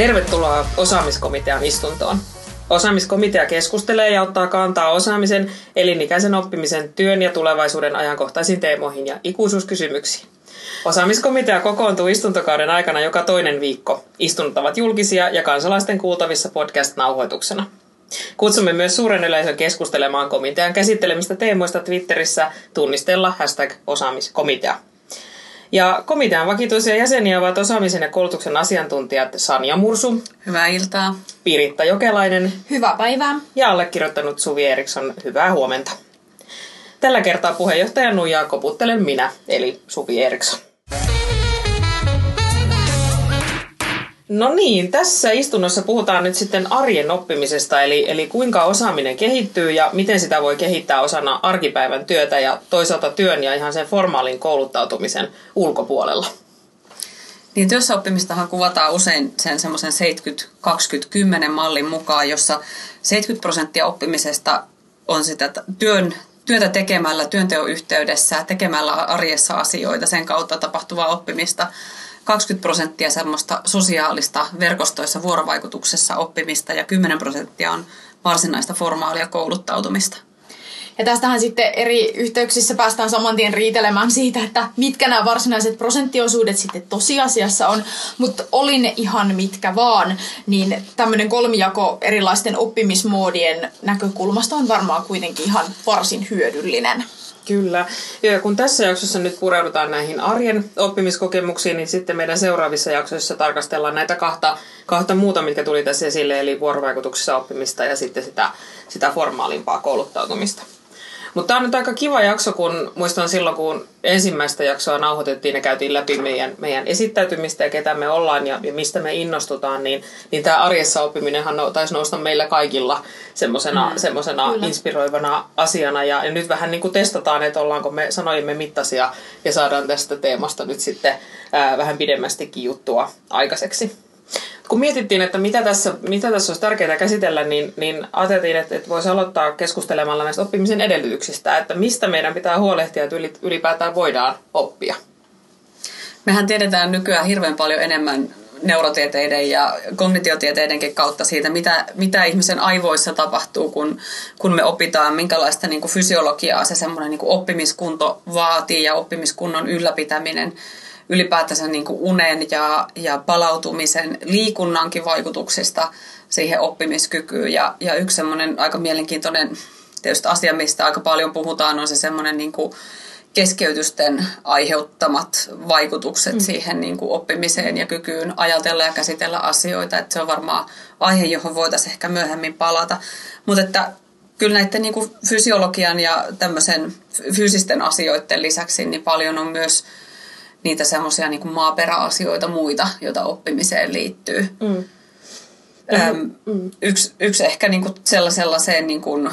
Tervetuloa osaamiskomitean istuntoon. Osaamiskomitea keskustelee ja ottaa kantaa osaamisen, elinikäisen oppimisen, työn ja tulevaisuuden ajankohtaisiin teemoihin ja ikuisuuskysymyksiin. Osaamiskomitea kokoontuu istuntokauden aikana joka toinen viikko. Istunnot ovat julkisia ja kansalaisten kuultavissa podcast-nauhoituksena. Kutsumme myös suuren yleisön keskustelemaan komitean käsittelemistä teemoista Twitterissä tunnistella hashtag osaamiskomitea. Ja komitean vakituisia jäseniä ovat osaamisen ja koulutuksen asiantuntijat Sanja Mursu. Hyvää iltaa. Piritta Jokelainen. Hyvää päivää. Ja allekirjoittanut Suvi Eriksson. Hyvää huomenta. Tällä kertaa puheenjohtajan nuijaa koputtelen minä, eli Suvi Eriksson. No niin, tässä istunnossa puhutaan nyt sitten arjen oppimisesta, eli, eli kuinka osaaminen kehittyy ja miten sitä voi kehittää osana arkipäivän työtä ja toisaalta työn ja ihan sen formaalin kouluttautumisen ulkopuolella. Niin työssäoppimistahan kuvataan usein sen semmoisen 70-20-10 mallin mukaan, jossa 70 prosenttia oppimisesta on sitä työn, työtä tekemällä, työnteon yhteydessä, tekemällä arjessa asioita, sen kautta tapahtuvaa oppimista – 20 prosenttia semmoista sosiaalista verkostoissa vuorovaikutuksessa oppimista ja 10 prosenttia on varsinaista formaalia kouluttautumista. Ja tästähän sitten eri yhteyksissä päästään saman tien riitelemään siitä, että mitkä nämä varsinaiset prosenttiosuudet sitten tosiasiassa on. Mutta oli ne ihan mitkä vaan, niin tämmöinen kolmijako erilaisten oppimismoodien näkökulmasta on varmaan kuitenkin ihan varsin hyödyllinen. Kyllä. Ja kun tässä jaksossa nyt pureudutaan näihin arjen oppimiskokemuksiin, niin sitten meidän seuraavissa jaksoissa tarkastellaan näitä kahta, kahta muuta, mitkä tuli tässä esille, eli vuorovaikutuksessa oppimista ja sitten sitä, sitä formaalimpaa kouluttautumista. Mutta tämä on nyt aika kiva jakso, kun muistan silloin, kun ensimmäistä jaksoa nauhoitettiin ja käytiin läpi meidän, meidän esittäytymistä ja ketä me ollaan ja, ja mistä me innostutaan, niin, niin tämä arjessa oppiminenhan taisi nousta meillä kaikilla semmoisena mm, semmosena inspiroivana asiana. Ja, ja nyt vähän niin kuin testataan, että ollaanko me sanojemme mittaisia ja saadaan tästä teemasta nyt sitten ää, vähän pidemmästikin juttua aikaiseksi kun mietittiin, että mitä tässä, mitä tässä olisi tärkeää käsitellä, niin, niin ajateltiin, että, että voisi aloittaa keskustelemalla näistä oppimisen edellytyksistä, että mistä meidän pitää huolehtia, että ylipäätään voidaan oppia. Mehän tiedetään nykyään hirveän paljon enemmän neurotieteiden ja kognitiotieteidenkin kautta siitä, mitä, mitä ihmisen aivoissa tapahtuu, kun, kun me opitaan, minkälaista niin kuin fysiologiaa se semmoinen niin kuin oppimiskunto vaatii ja oppimiskunnon ylläpitäminen ylipäätänsä niin kuin unen ja, ja palautumisen, liikunnankin vaikutuksista siihen oppimiskykyyn. Ja, ja yksi semmoinen aika mielenkiintoinen tietysti asia, mistä aika paljon puhutaan, on se semmoinen niin kuin keskeytysten aiheuttamat vaikutukset mm. siihen niin kuin oppimiseen ja kykyyn ajatella ja käsitellä asioita. Että se on varmaan aihe, johon voitaisiin ehkä myöhemmin palata. Mutta että kyllä näiden niin kuin fysiologian ja tämmöisen fyysisten asioiden lisäksi niin paljon on myös niitä semmoisia niin maaperäasioita muita, joita oppimiseen liittyy. Mm. Öm, mm. Yksi, yksi ehkä niin kuin sellaiseen niin kuin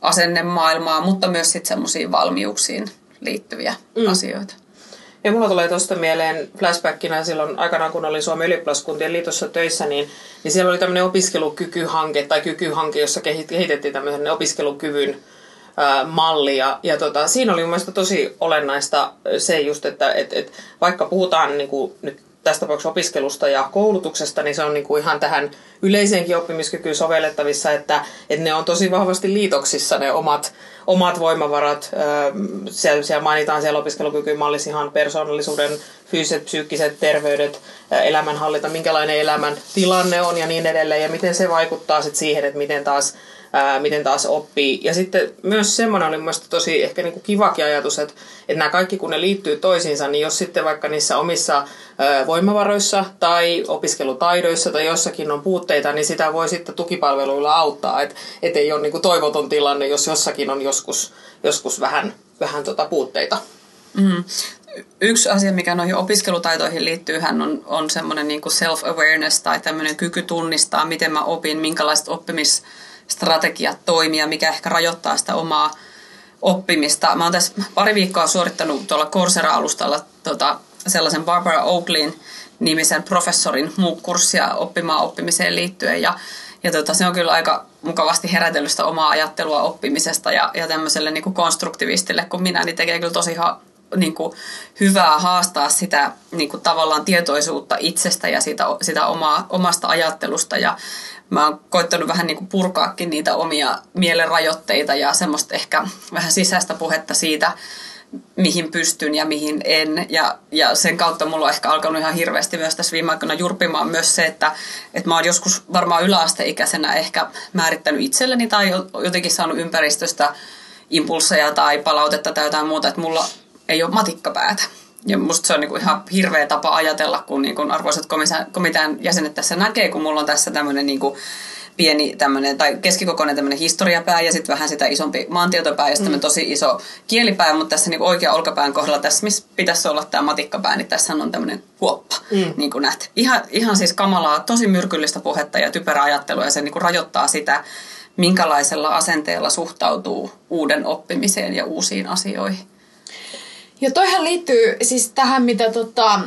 asennemaailmaan, mutta myös sitten semmoisiin valmiuksiin liittyviä mm. asioita. Ja mulla tulee tuosta mieleen flashbackina silloin aikanaan, kun olin Suomen ylioppilaskuntien liitossa töissä, niin, niin siellä oli tämmöinen opiskelukykyhanke tai kykyhanke, jossa kehitettiin tämmöisen opiskelukyvyn malli. Ja, tota, siinä oli mun tosi olennaista se just, että et, et, vaikka puhutaan niin kuin nyt tässä tapauksessa opiskelusta ja koulutuksesta, niin se on niin kuin ihan tähän yleiseenkin oppimiskykyyn sovellettavissa, että, että ne on tosi vahvasti liitoksissa ne omat, omat voimavarat. Siellä, siellä mainitaan siellä opiskelukykymallissa ihan persoonallisuuden, fyysiset, psyykkiset terveydet, elämänhallinta, minkälainen elämän tilanne on ja niin edelleen, ja miten se vaikuttaa sitten siihen, että miten taas ää, miten taas oppii. Ja sitten myös semmoinen oli mielestäni tosi ehkä niin kuin kivakin ajatus, että, että nämä kaikki kun ne liittyy toisiinsa, niin jos sitten vaikka niissä omissa ää, voimavaroissa tai opiskelutaidoissa tai jossakin on puutteita, niin sitä voi sitten tukipalveluilla auttaa, että et ei ole niin kuin toivoton tilanne, jos jossakin on joskus, joskus vähän, vähän tota puutteita. Mm yksi asia, mikä noihin opiskelutaitoihin liittyy, hän on, on semmoinen niin self-awareness tai tämmöinen kyky tunnistaa, miten mä opin, minkälaiset oppimis strategiat toimia, mikä ehkä rajoittaa sitä omaa oppimista. Mä oon tässä pari viikkoa suorittanut tuolla Coursera-alustalla tota, sellaisen Barbara Oakleyn nimisen professorin MOOC-kurssia oppimaan oppimiseen liittyen. Ja, ja tota, se on kyllä aika mukavasti herätellyt sitä omaa ajattelua oppimisesta ja, ja tämmöiselle niin kuin konstruktivistille kun minä, niin tekee kyllä tosi ha- niin kuin, hyvää haastaa sitä niin kuin, tavallaan tietoisuutta itsestä ja sitä, sitä omaa, omasta ajattelusta. Ja mä oon koittanut vähän niin kuin purkaakin niitä omia mielenrajoitteita ja semmoista ehkä vähän sisäistä puhetta siitä, mihin pystyn ja mihin en. Ja, ja sen kautta mulla on ehkä alkanut ihan hirveästi myös tässä viime aikoina jurpimaan myös se, että, että mä oon joskus varmaan yläasteikäisenä ehkä määrittänyt itselleni tai jotenkin saanut ympäristöstä impulseja tai palautetta tai jotain muuta, että mulla ei ole matikkapäätä. Ja musta se on niin kuin ihan hirveä tapa ajatella, kun niin kuin arvoisat komitean jäsenet tässä näkee, kun mulla on tässä tämmöinen niin kuin pieni tämmöinen, tai keskikokoinen tämmöinen historiapää ja sitten vähän sitä isompi maantietopää ja sitten mm. tosi iso kielipää, mutta tässä niin oikea olkapään kohdalla, tässä missä pitäisi olla tämä matikkapää, niin tässä on tämmöinen huoppa, mm. niin kuin näet. Ihan, ihan siis kamalaa, tosi myrkyllistä puhetta ja typerää ajattelua ja se niin kuin rajoittaa sitä, minkälaisella asenteella suhtautuu uuden oppimiseen ja uusiin asioihin. Ja toihan liittyy siis tähän, mitä tota,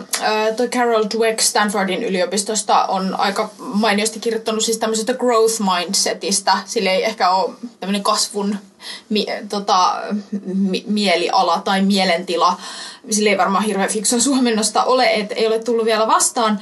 toi Carol Dweck Stanfordin yliopistosta on aika mainiosti kirjoittanut siis tämmöisestä growth mindsetistä. Sillä ei ehkä ole tämmöinen kasvun mi, tota, mi, mieliala tai mielentila. Sillä ei varmaan hirveän fiksua suomennosta ole, että ei ole tullut vielä vastaan.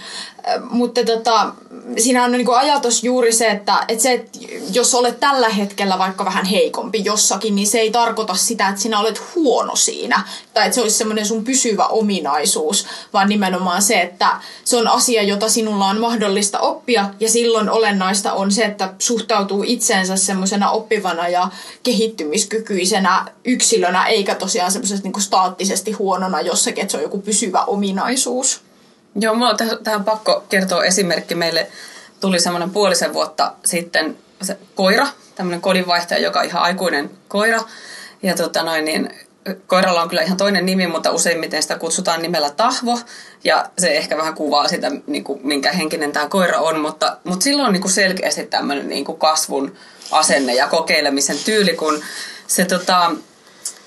Mutta tota, siinä on niin ajatus juuri se, että, että se, että jos olet tällä hetkellä vaikka vähän heikompi jossakin, niin se ei tarkoita sitä, että sinä olet huono siinä. Tai että se olisi semmoinen sun pysyvä ominaisuus, vaan nimenomaan se, että se on asia, jota sinulla on mahdollista oppia. Ja silloin olennaista on se, että suhtautuu itseensä semmoisena oppivana ja kehittymiskykyisenä yksilönä, eikä tosiaan semmoisesti niin staattisesti huonona jossakin, että se on joku pysyvä ominaisuus. Joo, mulla on tähän pakko kertoa esimerkki. Meille tuli semmoinen puolisen vuotta sitten se koira, tämmöinen kodinvaihtaja, joka on ihan aikuinen koira. Ja tota noin, niin koiralla on kyllä ihan toinen nimi, mutta useimmiten sitä kutsutaan nimellä Tahvo. Ja se ehkä vähän kuvaa sitä, niin kuin, minkä henkinen tämä koira on. Mutta, mutta silloin on niin kuin selkeästi tämmöinen niin kuin kasvun asenne ja kokeilemisen tyyli, kun se tota,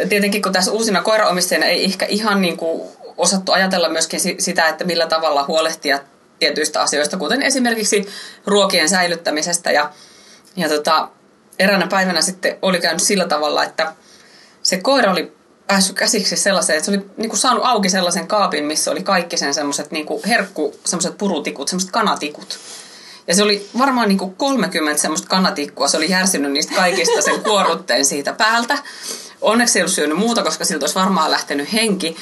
tietenkin kun tässä uusina koiraomistajina ei ehkä ihan niin kuin osattu ajatella myöskin sitä, että millä tavalla huolehtia tietyistä asioista, kuten esimerkiksi ruokien säilyttämisestä. Ja, ja tota, eräänä päivänä sitten oli käynyt sillä tavalla, että se koira oli päässyt käsiksi sellaiseen, että se oli niin kuin saanut auki sellaisen kaapin, missä oli kaikki sen semmoiset niin herkku, semmoiset purutikut, semmoiset kanatikut. Ja se oli varmaan niin kuin 30 semmoista kanatikkua, se oli järsinyt niistä kaikista sen kuorutteen siitä päältä. Onneksi ei ollut syönyt muuta, koska siltä olisi varmaan lähtenyt henki.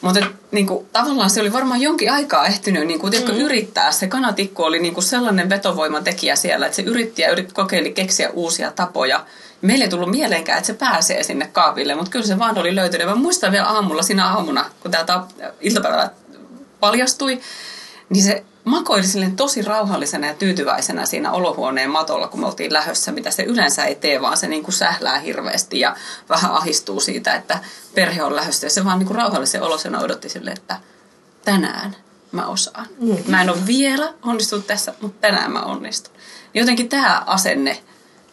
Mutta niin kuin, tavallaan se oli varmaan jonkin aikaa ehtinyt niin kuin, tiedätkö, mm. yrittää. Se kanatikku oli niin kuin sellainen vetovoimatekijä siellä, että se yritti ja yritti kokeili keksiä uusia tapoja. Meille ei tullut mieleenkään, että se pääsee sinne kaapille, mutta kyllä se vaan oli löytynyt. Mä muistan vielä aamulla, siinä aamuna, kun tämä iltapäivällä paljastui, niin se makoili silleen tosi rauhallisena ja tyytyväisenä siinä olohuoneen matolla, kun me oltiin lähössä, mitä se yleensä ei tee, vaan se niin kuin sählää hirveästi ja vähän ahistuu siitä, että perhe on lähössä. Ja se vaan niin kuin rauhallisen olosena odotti sille, että tänään mä osaan. Mm. Mä en ole vielä onnistunut tässä, mutta tänään mä onnistun. Jotenkin tämä asenne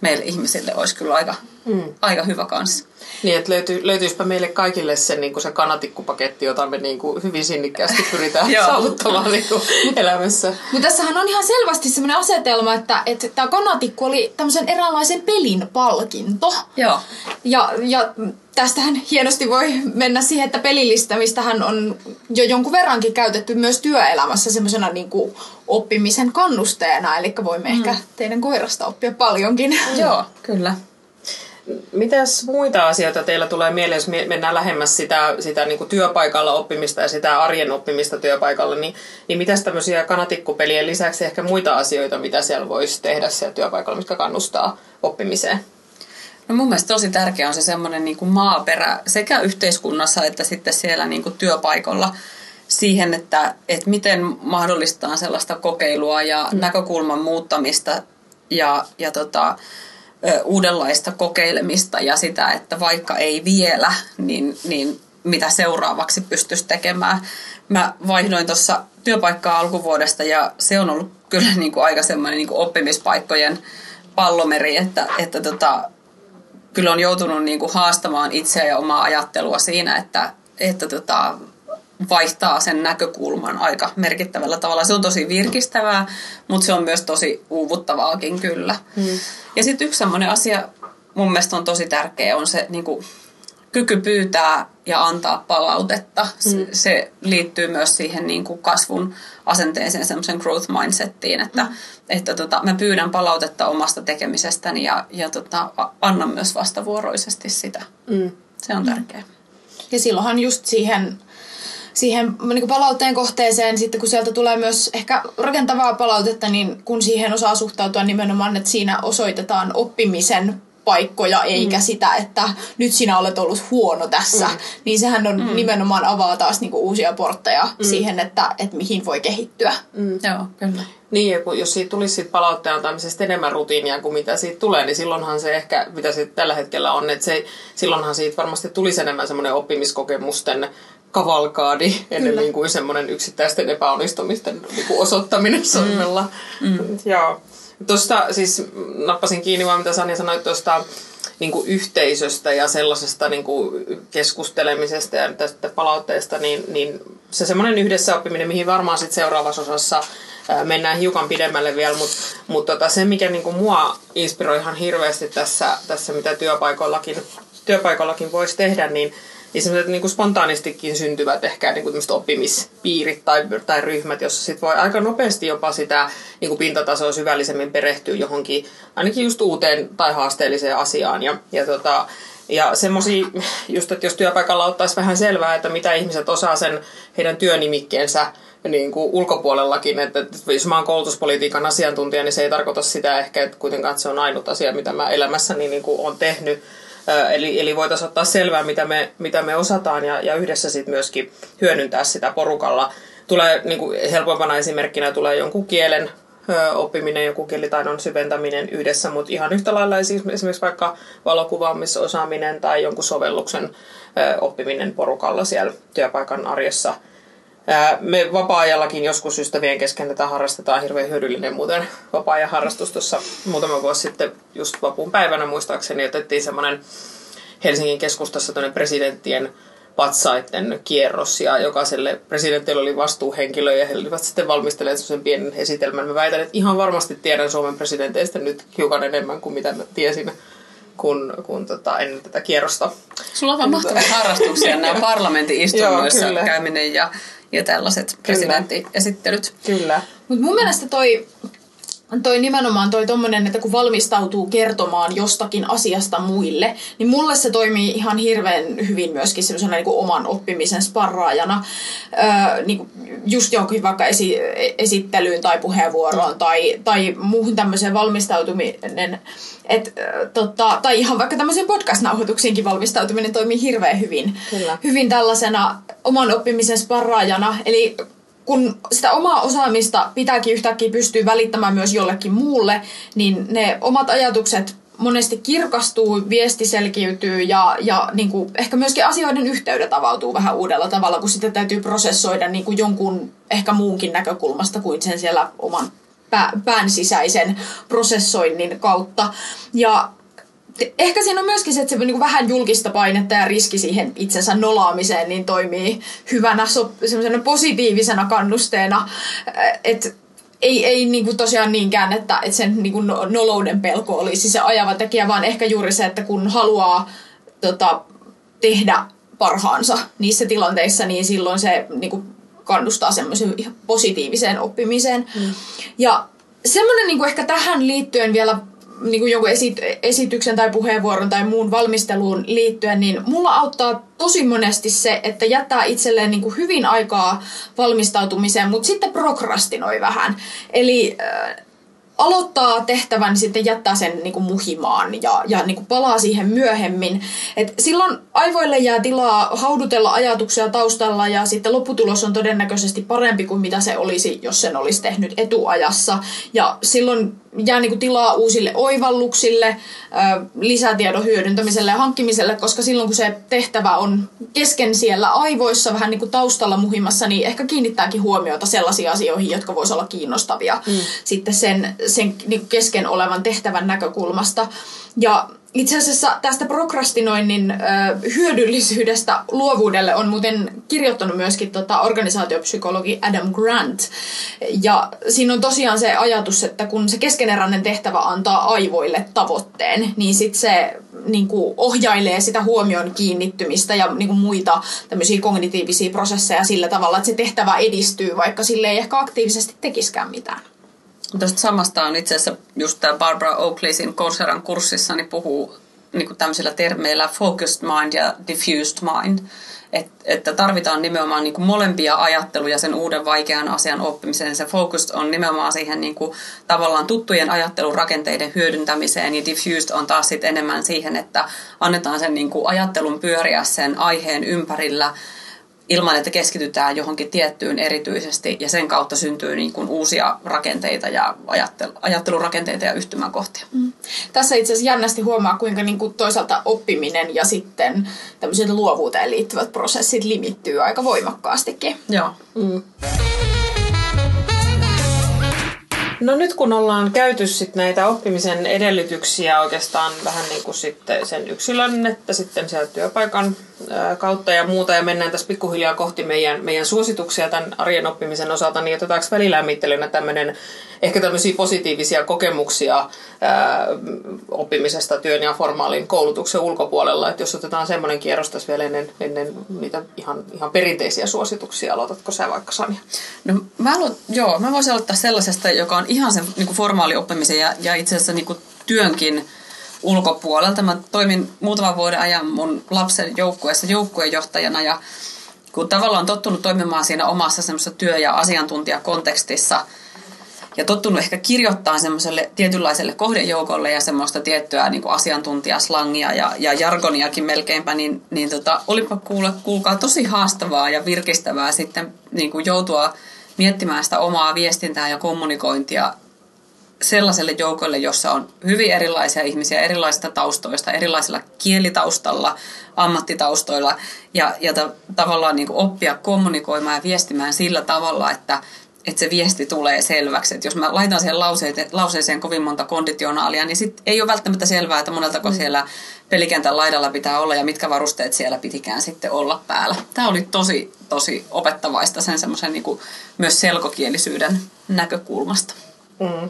meille ihmisille olisi kyllä aika, mm. aika hyvä kanssa. Niin, että löytyy, löytyisipä meille kaikille se, niin kuin se kanatikkupaketti, jota me niin kuin hyvin sinnikkäästi pyritään saavuttamaan niin kuin elämässä. Mutta tässähän on ihan selvästi sellainen asetelma, että, että tämä kanatikku oli tämmöisen eräänlaisen pelin palkinto. Joo. Ja, ja tästähän hienosti voi mennä siihen, että pelillistämistähän on jo jonkun verrankin käytetty myös työelämässä semmoisena niin kuin oppimisen kannusteena. Eli voimme mm. ehkä teidän koirasta oppia paljonkin. Joo, kyllä. Mitäs muita asioita teillä tulee mieleen, jos mennään lähemmäs sitä, sitä niin kuin työpaikalla oppimista ja sitä arjen oppimista työpaikalla, niin, niin mitäs tämmöisiä kanatikkupelien lisäksi ehkä muita asioita, mitä siellä voisi tehdä siellä työpaikalla, mitkä kannustaa oppimiseen? No mun mielestä tosi tärkeä on se semmoinen niin kuin maaperä sekä yhteiskunnassa että sitten siellä niin kuin työpaikalla siihen, että, että miten mahdollistaa sellaista kokeilua ja mm. näkökulman muuttamista ja, ja tota, uudenlaista kokeilemista ja sitä, että vaikka ei vielä, niin, niin mitä seuraavaksi pystyisi tekemään. Mä vaihdoin tuossa työpaikkaa alkuvuodesta ja se on ollut kyllä niin kuin aika semmoinen niin oppimispaikkojen pallomeri, että, että tota, kyllä on joutunut niin kuin haastamaan itseä ja omaa ajattelua siinä, että, että tota, vaihtaa sen näkökulman aika merkittävällä tavalla. Se on tosi virkistävää, mutta se on myös tosi uuvuttavaakin kyllä. Hmm. Ja sitten yksi semmoinen asia mun mielestä on tosi tärkeä, on se niin kuin kyky pyytää ja antaa palautetta. Mm. Se liittyy myös siihen niin kuin kasvun asenteeseen, semmoisen growth mindsettiin, että, mm. että tota, mä pyydän palautetta omasta tekemisestäni ja, ja tota, annan myös vastavuoroisesti sitä. Mm. Se on tärkeää. Ja silloinhan just siihen siihen niin palautteen kohteeseen, sitten kun sieltä tulee myös ehkä rakentavaa palautetta, niin kun siihen osaa suhtautua nimenomaan, että siinä osoitetaan oppimisen paikkoja, eikä mm. sitä, että nyt sinä olet ollut huono tässä, mm. niin sehän on mm. nimenomaan avaa taas niinku uusia portteja mm. siihen, että, että mihin voi kehittyä. Mm. Joo, kyllä. Niin, ja kun, jos siitä tulisi siitä palautteen antamisesta enemmän rutiinia kuin mitä siitä tulee, niin silloinhan se ehkä, mitä se tällä hetkellä on, että se, silloinhan siitä varmasti tulisi enemmän semmoinen oppimiskokemusten kavalkaadi enemmän kuin semmoinen yksittäisten epäonnistumisten niin kuin osoittaminen sormella. Mm. Mm. Joo. Tuosta siis nappasin kiinni vaan mitä Sanja sanoi tuosta niin kuin yhteisöstä ja sellaisesta niin kuin keskustelemisesta ja tästä palautteesta, niin, niin se semmoinen yhdessä oppiminen, mihin varmaan sitten seuraavassa osassa mennään hiukan pidemmälle vielä, mutta mut tota, se, mikä niin kuin mua inspiroi ihan hirveästi tässä, tässä mitä työpaikoillakin, työpaikoillakin voisi tehdä, niin niin sellaiset niin kuin spontaanistikin syntyvät ehkä niin kuin oppimispiirit tai, tai ryhmät, jossa sit voi aika nopeasti jopa sitä niin kuin pintatasoa syvällisemmin perehtyä johonkin ainakin just uuteen tai haasteelliseen asiaan. Ja, ja, tota, ja semmoisia, just että jos työpaikalla ottaisi vähän selvää, että mitä ihmiset osaa sen heidän työnimikkeensä niin kuin ulkopuolellakin, että jos mä oon koulutuspolitiikan asiantuntija, niin se ei tarkoita sitä ehkä, että kuitenkaan että se on ainut asia, mitä mä elämässäni niin kuin on tehnyt, Eli, eli voitaisiin ottaa selvää, mitä me, mitä me osataan ja, ja yhdessä sitten myöskin hyödyntää sitä porukalla. Tulee niin kuin helpompana esimerkkinä tulee jonkun kielen oppiminen, joku kielitaidon syventäminen yhdessä, mutta ihan yhtä lailla esimerkiksi vaikka valokuvaamisosaaminen tai jonkun sovelluksen oppiminen porukalla siellä työpaikan arjessa – me vapaa-ajallakin joskus ystävien kesken tätä harrastetaan hirveän hyödyllinen muuten vapaa-ajan harrastus. Tuossa muutama vuosi sitten just vapun päivänä muistaakseni otettiin semmoinen Helsingin keskustassa presidenttien patsaiden kierros ja jokaiselle presidentille oli vastuuhenkilö ja he olivat sitten valmistelleet sellaisen pienen esitelmän. Mä väitän, että ihan varmasti tiedän Suomen presidenteistä nyt hiukan enemmän kuin mitä mä tiesin kun, kun tota, ennen tätä kierrosta. Sulla on vaan mahtavia harrastuksia nämä parlamentin istunnoissa käyminen ja ja tällaiset presidenttiesittelyt. Kyllä. Mutta mun mielestä toi toi nimenomaan toi tommonen, että kun valmistautuu kertomaan jostakin asiasta muille, niin mulle se toimii ihan hirveän hyvin myöskin semmoisena niin oman oppimisen sparraajana. Öö, niin just johonkin vaikka esi- esittelyyn tai puheenvuoroon tai, tai muuhun tämmöiseen valmistautuminen. Et, tota, tai ihan vaikka tämmöiseen podcast-nauhoituksiinkin valmistautuminen toimii hirveän hyvin. Kyllä. Hyvin tällaisena oman oppimisen sparraajana. Eli kun sitä omaa osaamista pitääkin yhtäkkiä pystyä välittämään myös jollekin muulle, niin ne omat ajatukset monesti kirkastuu, viesti selkiytyy ja, ja niin kuin ehkä myöskin asioiden yhteydet avautuu vähän uudella tavalla, kun sitä täytyy prosessoida niin kuin jonkun ehkä muunkin näkökulmasta kuin sen siellä oman pään sisäisen prosessoinnin kautta. Ja ehkä siinä on myöskin se, että se niin vähän julkista painetta ja riski siihen itsensä nolaamiseen niin toimii hyvänä so, positiivisena kannusteena. Että ei, ei niin kuin tosiaan niinkään, että, että sen niin kuin no, nolouden pelko olisi se ajava tekijä, vaan ehkä juuri se, että kun haluaa tota, tehdä parhaansa niissä tilanteissa, niin silloin se niin kuin kannustaa semmoiseen positiiviseen oppimiseen. Mm. Ja semmoinen niin kuin ehkä tähän liittyen vielä niin kuin jonkun esi- esityksen tai puheenvuoron tai muun valmisteluun liittyen, niin mulla auttaa tosi monesti se, että jättää itselleen niin kuin hyvin aikaa valmistautumiseen, mutta sitten prokrastinoi vähän. Eli äh, aloittaa tehtävän, niin sitten jättää sen niin kuin muhimaan ja, ja niin kuin palaa siihen myöhemmin. Et silloin aivoille jää tilaa haudutella ajatuksia taustalla ja sitten lopputulos on todennäköisesti parempi kuin mitä se olisi, jos sen olisi tehnyt etuajassa. Ja silloin jää niin kuin tilaa uusille oivalluksille, lisätiedon hyödyntämiselle ja hankkimiselle, koska silloin kun se tehtävä on kesken siellä aivoissa vähän niin kuin taustalla muhimassa, niin ehkä kiinnittääkin huomiota sellaisiin asioihin, jotka voisivat olla kiinnostavia mm. sitten sen, sen niin kuin kesken olevan tehtävän näkökulmasta. Ja itse asiassa tästä prokrastinoinnin ö, hyödyllisyydestä luovuudelle on muuten kirjoittanut myöskin tota, organisaatiopsykologi Adam Grant. Ja siinä on tosiaan se ajatus, että kun se keskeneräinen tehtävä antaa aivoille tavoitteen, niin sitten se niin kuin ohjailee sitä huomion kiinnittymistä ja niin kuin muita tämmöisiä kognitiivisia prosesseja sillä tavalla, että se tehtävä edistyy, vaikka sille ei ehkä aktiivisesti tekiskään mitään. Tästä samasta on itse asiassa just tämä Barbara Oakleysin Coursera'n kurssissa niin puhuu niin kuin tämmöisillä termeillä focused mind ja diffused mind. Et, että tarvitaan nimenomaan niin kuin molempia ajatteluja sen uuden vaikean asian oppimiseen. Se focused on nimenomaan siihen niin kuin, tavallaan tuttujen ajattelurakenteiden hyödyntämiseen ja diffused on taas sit enemmän siihen, että annetaan sen niin kuin, ajattelun pyöriä sen aiheen ympärillä – ilman, että keskitytään johonkin tiettyyn erityisesti ja sen kautta syntyy niin kuin uusia rakenteita ja ajattel- ajattelurakenteita ja yhtymäkohtia. Mm. Tässä itse asiassa jännästi huomaa, kuinka niin kuin toisaalta oppiminen ja sitten tämmöiset luovuuteen liittyvät prosessit limittyy aika voimakkaastikin. Joo. Mm. No nyt kun ollaan käyty sit näitä oppimisen edellytyksiä oikeastaan vähän niin kuin sitten sen yksilön, että sitten sieltä työpaikan kautta ja muuta, ja mennään tässä pikkuhiljaa kohti meidän, meidän suosituksia tämän arjen oppimisen osalta, niin otetaanko välilämmittelynä tämmöinen ehkä tämmöisiä positiivisia kokemuksia ää, oppimisesta työn ja formaalin koulutuksen ulkopuolella, että jos otetaan semmoinen kierros tässä vielä ennen, ennen niitä ihan, ihan perinteisiä suosituksia, aloitatko sä vaikka Sanja? No mä, aloit, joo, mä voisin aloittaa sellaisesta, joka on ihan se niin formaali oppimisen ja, ja itse asiassa niin työnkin ulkopuolelta. Mä toimin muutaman vuoden ajan mun lapsen joukkueessa joukkuejohtajana ja kun tavallaan tottunut toimimaan siinä omassa semmoisessa työ- ja asiantuntijakontekstissa ja tottunut ehkä kirjoittaa semmoiselle tietynlaiselle kohdejoukolle ja semmoista tiettyä niin kuin asiantuntijaslangia ja, ja jargoniakin melkeinpä, niin, niin tota, olipa kuulla, kuulkaa tosi haastavaa ja virkistävää sitten niin kuin joutua miettimään sitä omaa viestintää ja kommunikointia sellaiselle joukolle, jossa on hyvin erilaisia ihmisiä erilaisista taustoista, erilaisilla kielitaustalla, ammattitaustoilla ja, ja ta- tavallaan niin oppia kommunikoimaan ja viestimään sillä tavalla, että, että se viesti tulee selväksi. Että jos mä laitan siihen lauseeseen, lauseeseen kovin monta konditionaalia, niin sit ei ole välttämättä selvää, että moneltako mm. siellä pelikentän laidalla pitää olla ja mitkä varusteet siellä pitikään sitten olla päällä. Tämä oli tosi, tosi opettavaista sen semmoisen niin myös selkokielisyyden näkökulmasta. Mm.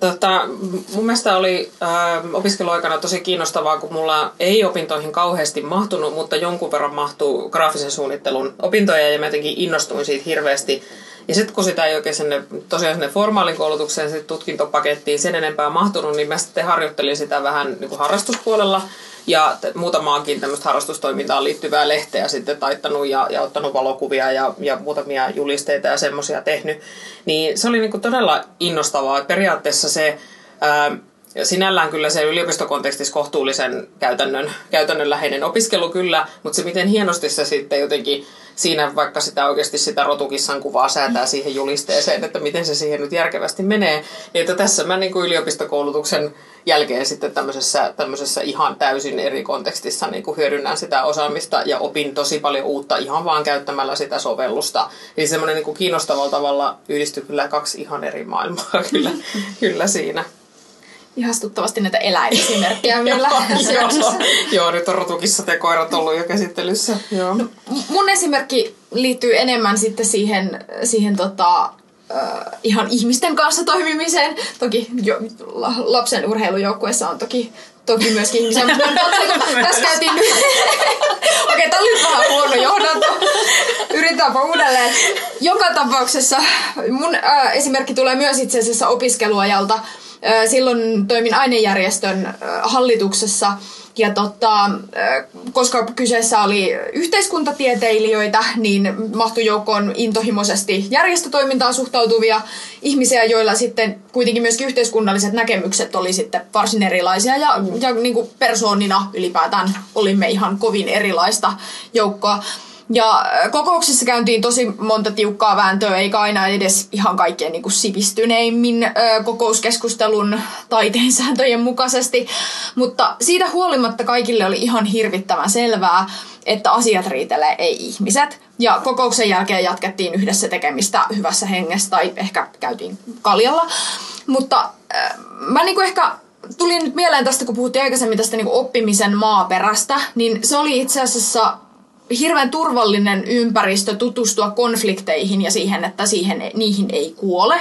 Tota, mun mielestä oli äh, opiskeluaikana tosi kiinnostavaa, kun mulla ei opintoihin kauheasti mahtunut, mutta jonkun verran mahtuu graafisen suunnittelun opintoja ja mä jotenkin innostuin siitä hirveästi. Ja sitten kun sitä ei oikein sinne, tosiaan sinne formaalin koulutukseen, sit tutkintopakettiin sen enempää mahtunut, niin mä sitten harjoittelin sitä vähän niin kuin harrastuspuolella ja muutamaakin tämmöistä harrastustoimintaan liittyvää lehteä sitten taittanut ja, ja ottanut valokuvia ja, ja muutamia julisteita ja semmoisia tehnyt. Niin se oli niin kuin todella innostavaa. Periaatteessa se ää, sinällään kyllä se yliopistokontekstissa kohtuullisen käytännön, käytännönläheinen opiskelu kyllä, mutta se miten hienosti se sitten jotenkin siinä vaikka sitä oikeasti sitä rotukissan kuvaa säätää siihen julisteeseen, että miten se siihen nyt järkevästi menee. Niin että tässä mä niin kuin yliopistokoulutuksen jälkeen sitten tämmöisessä, tämmöisessä ihan täysin eri kontekstissa niin kuin hyödynnän sitä osaamista ja opin tosi paljon uutta ihan vaan käyttämällä sitä sovellusta. Eli semmoinen niin kuin kiinnostavalla tavalla yhdistyy kyllä kaksi ihan eri maailmaa kyllä, kyllä siinä ihastuttavasti näitä eläinesimerkkejä vielä. joo, joo, nyt on rotukissa ja koirat ollut jo käsittelyssä. Joo. No, mun esimerkki liittyy enemmän sitten siihen, siihen tota, äh, ihan ihmisten kanssa toimimiseen. Toki jo, lapsen urheilujoukkueessa on toki, toki myöskin ihmisiä, mutta tässä käytiin nyt... Okei, okay, tämä oli vähän huono johdanto. Yritetäänpä uudelleen. Joka tapauksessa mun äh, esimerkki tulee myös itse asiassa opiskeluajalta. Silloin toimin ainejärjestön hallituksessa. Ja tota, koska kyseessä oli yhteiskuntatieteilijöitä, niin mahtui joukkoon intohimoisesti järjestötoimintaan suhtautuvia ihmisiä, joilla sitten kuitenkin myöskin yhteiskunnalliset näkemykset oli sitten varsin erilaisia. Ja, ja niin kuin persoonina ylipäätään olimme ihan kovin erilaista joukkoa. Ja kokouksissa käyntiin tosi monta tiukkaa vääntöä, eikä aina edes ihan kaikkien niin kuin sivistyneimmin kokouskeskustelun taiteen sääntöjen mukaisesti. Mutta siitä huolimatta kaikille oli ihan hirvittävän selvää, että asiat riitelee, ei ihmiset. Ja kokouksen jälkeen jatkettiin yhdessä tekemistä hyvässä hengessä tai ehkä käytiin kaljalla. Mutta ö, mä niin kuin ehkä tulin nyt mieleen tästä, kun puhuttiin aikaisemmin tästä niin kuin oppimisen maaperästä, niin se oli itse asiassa hirveän turvallinen ympäristö tutustua konflikteihin ja siihen, että siihen, niihin ei kuole.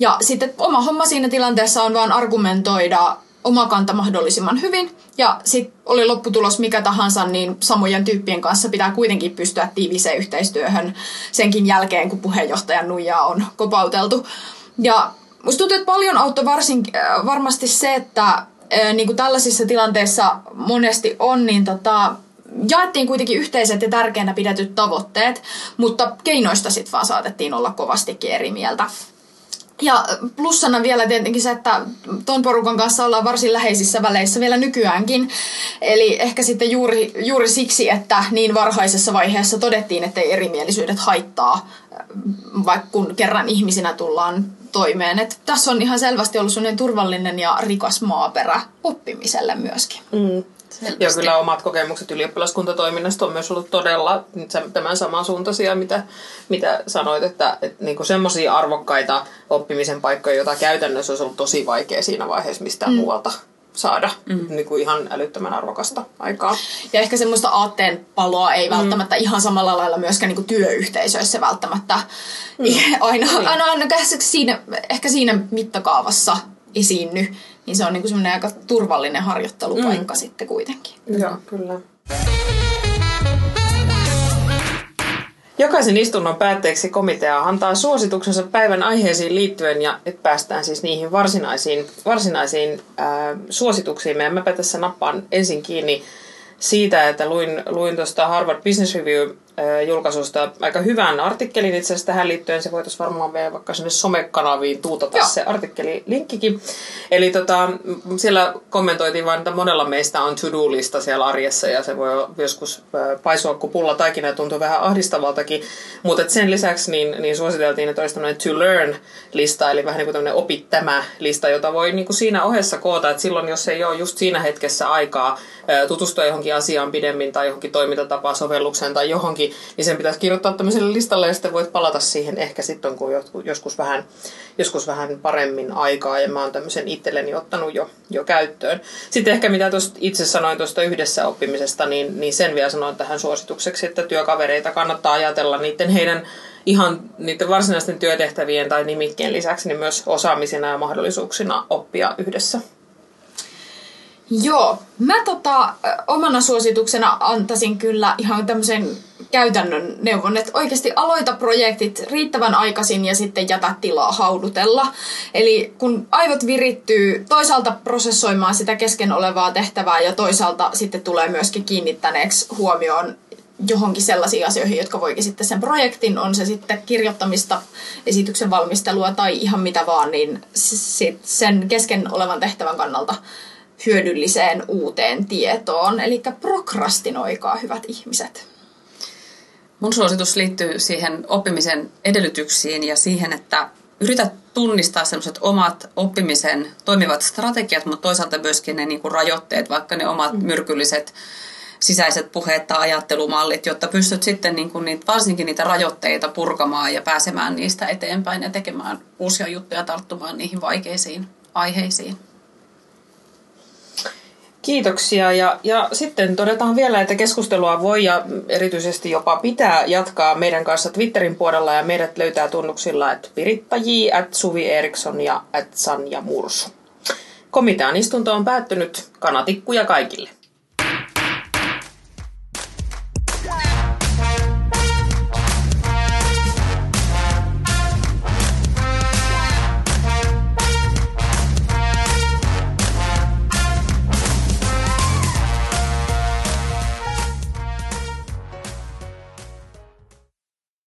Ja sitten oma homma siinä tilanteessa on vaan argumentoida oma kanta mahdollisimman hyvin ja sitten oli lopputulos mikä tahansa, niin samojen tyyppien kanssa pitää kuitenkin pystyä tiiviseen yhteistyöhön senkin jälkeen, kun puheenjohtajan nuijaa on kopauteltu. Ja musta tuntuu, että paljon auttoi varsin, äh, varmasti se, että äh, niin kuin tällaisissa tilanteissa monesti on, niin tota, jaettiin kuitenkin yhteiset ja tärkeänä pidetyt tavoitteet, mutta keinoista sitten vaan saatettiin olla kovastikin eri mieltä. Ja plussana vielä tietenkin se, että ton porukan kanssa ollaan varsin läheisissä väleissä vielä nykyäänkin. Eli ehkä sitten juuri, juuri siksi, että niin varhaisessa vaiheessa todettiin, että erimielisyydet haittaa, vaikka kun kerran ihmisinä tullaan toimeen. Että tässä on ihan selvästi ollut sellainen turvallinen ja rikas maaperä oppimiselle myöskin. Mm. Selvästi. Ja kyllä omat kokemukset ylioppilaskuntatoiminnasta on myös ollut todella tämän samansuuntaisia, mitä, mitä sanoit, että, että niin semmoisia arvokkaita oppimisen paikkoja, joita käytännössä olisi ollut tosi vaikea siinä vaiheessa mistään mm. muualta saada mm. niin kuin ihan älyttömän arvokasta aikaa. Ja ehkä semmoista aatteen paloa ei mm. välttämättä ihan samalla lailla myöskään niin kuin työyhteisöissä välttämättä mm. aina, niin. aina, aina siinä, ehkä siinä mittakaavassa esiinny niin se on niin semmoinen aika turvallinen harjoittelupaikka mm. sitten kuitenkin. Joo, kyllä. Jokaisen istunnon päätteeksi komitea antaa suosituksensa päivän aiheisiin liittyen ja nyt päästään siis niihin varsinaisiin, varsinaisiin ää, suosituksiin. Ja mäpä tässä nappaan ensin kiinni siitä, että luin, luin tuosta Harvard Business Review julkaisusta aika hyvän artikkelin itse asiassa tähän liittyen. Se voitaisiin varmaan vielä vaikka sinne somekanaviin tuutata Joo. se artikkelilinkkikin. Eli tota, siellä kommentoitiin vain, että monella meistä on to-do-lista siellä arjessa ja se voi joskus paisua kuin pulla taikina ja tuntuu vähän ahdistavaltakin. Mutta sen lisäksi niin, niin suositeltiin, että olisi tämmöinen to learn-lista, eli vähän niin kuin tämmöinen opi tämä lista, jota voi niin kuin siinä ohessa koota, että silloin jos ei ole just siinä hetkessä aikaa tutustua johonkin asiaan pidemmin tai johonkin toimintatapaan, sovellukseen tai johonkin, niin sen pitäisi kirjoittaa tämmöiselle listalle ja sitten voit palata siihen ehkä sitten, kun joskus vähän, joskus vähän paremmin aikaa ja mä oon tämmöisen itselleni ottanut jo, jo käyttöön. Sitten ehkä mitä tuosta itse sanoin tuosta yhdessä oppimisesta, niin, niin sen vielä sanoin tähän suositukseksi, että työkavereita kannattaa ajatella niiden heidän ihan niiden varsinaisten työtehtävien tai nimikkien lisäksi niin myös osaamisina ja mahdollisuuksina oppia yhdessä. Joo, mä tota, omana suosituksena antaisin kyllä ihan tämmöisen käytännön neuvon, että oikeasti aloita projektit riittävän aikaisin ja sitten jätä tilaa haudutella. Eli kun aivot virittyy toisaalta prosessoimaan sitä kesken olevaa tehtävää ja toisaalta sitten tulee myöskin kiinnittäneeksi huomioon johonkin sellaisiin asioihin, jotka voikin sitten sen projektin, on se sitten kirjoittamista, esityksen valmistelua tai ihan mitä vaan, niin sen kesken olevan tehtävän kannalta hyödylliseen uuteen tietoon. Eli prokrastinoikaa, hyvät ihmiset. Mun suositus liittyy siihen oppimisen edellytyksiin ja siihen, että yritä tunnistaa sellaiset omat oppimisen toimivat strategiat, mutta toisaalta myöskin ne niin kuin rajoitteet, vaikka ne omat mm. myrkylliset sisäiset puheet tai ajattelumallit, jotta pystyt sitten niin kuin niitä, varsinkin niitä rajoitteita purkamaan ja pääsemään niistä eteenpäin ja tekemään uusia juttuja, tarttumaan niihin vaikeisiin aiheisiin. Kiitoksia ja, ja sitten todetaan vielä, että keskustelua voi ja erityisesti jopa pitää jatkaa meidän kanssa Twitterin puolella ja meidät löytää tunnuksilla että Piritta J, at Suvi Eriksson ja at Sanja Mursu. Komitean istunto on päättynyt. Kanatikkuja kaikille.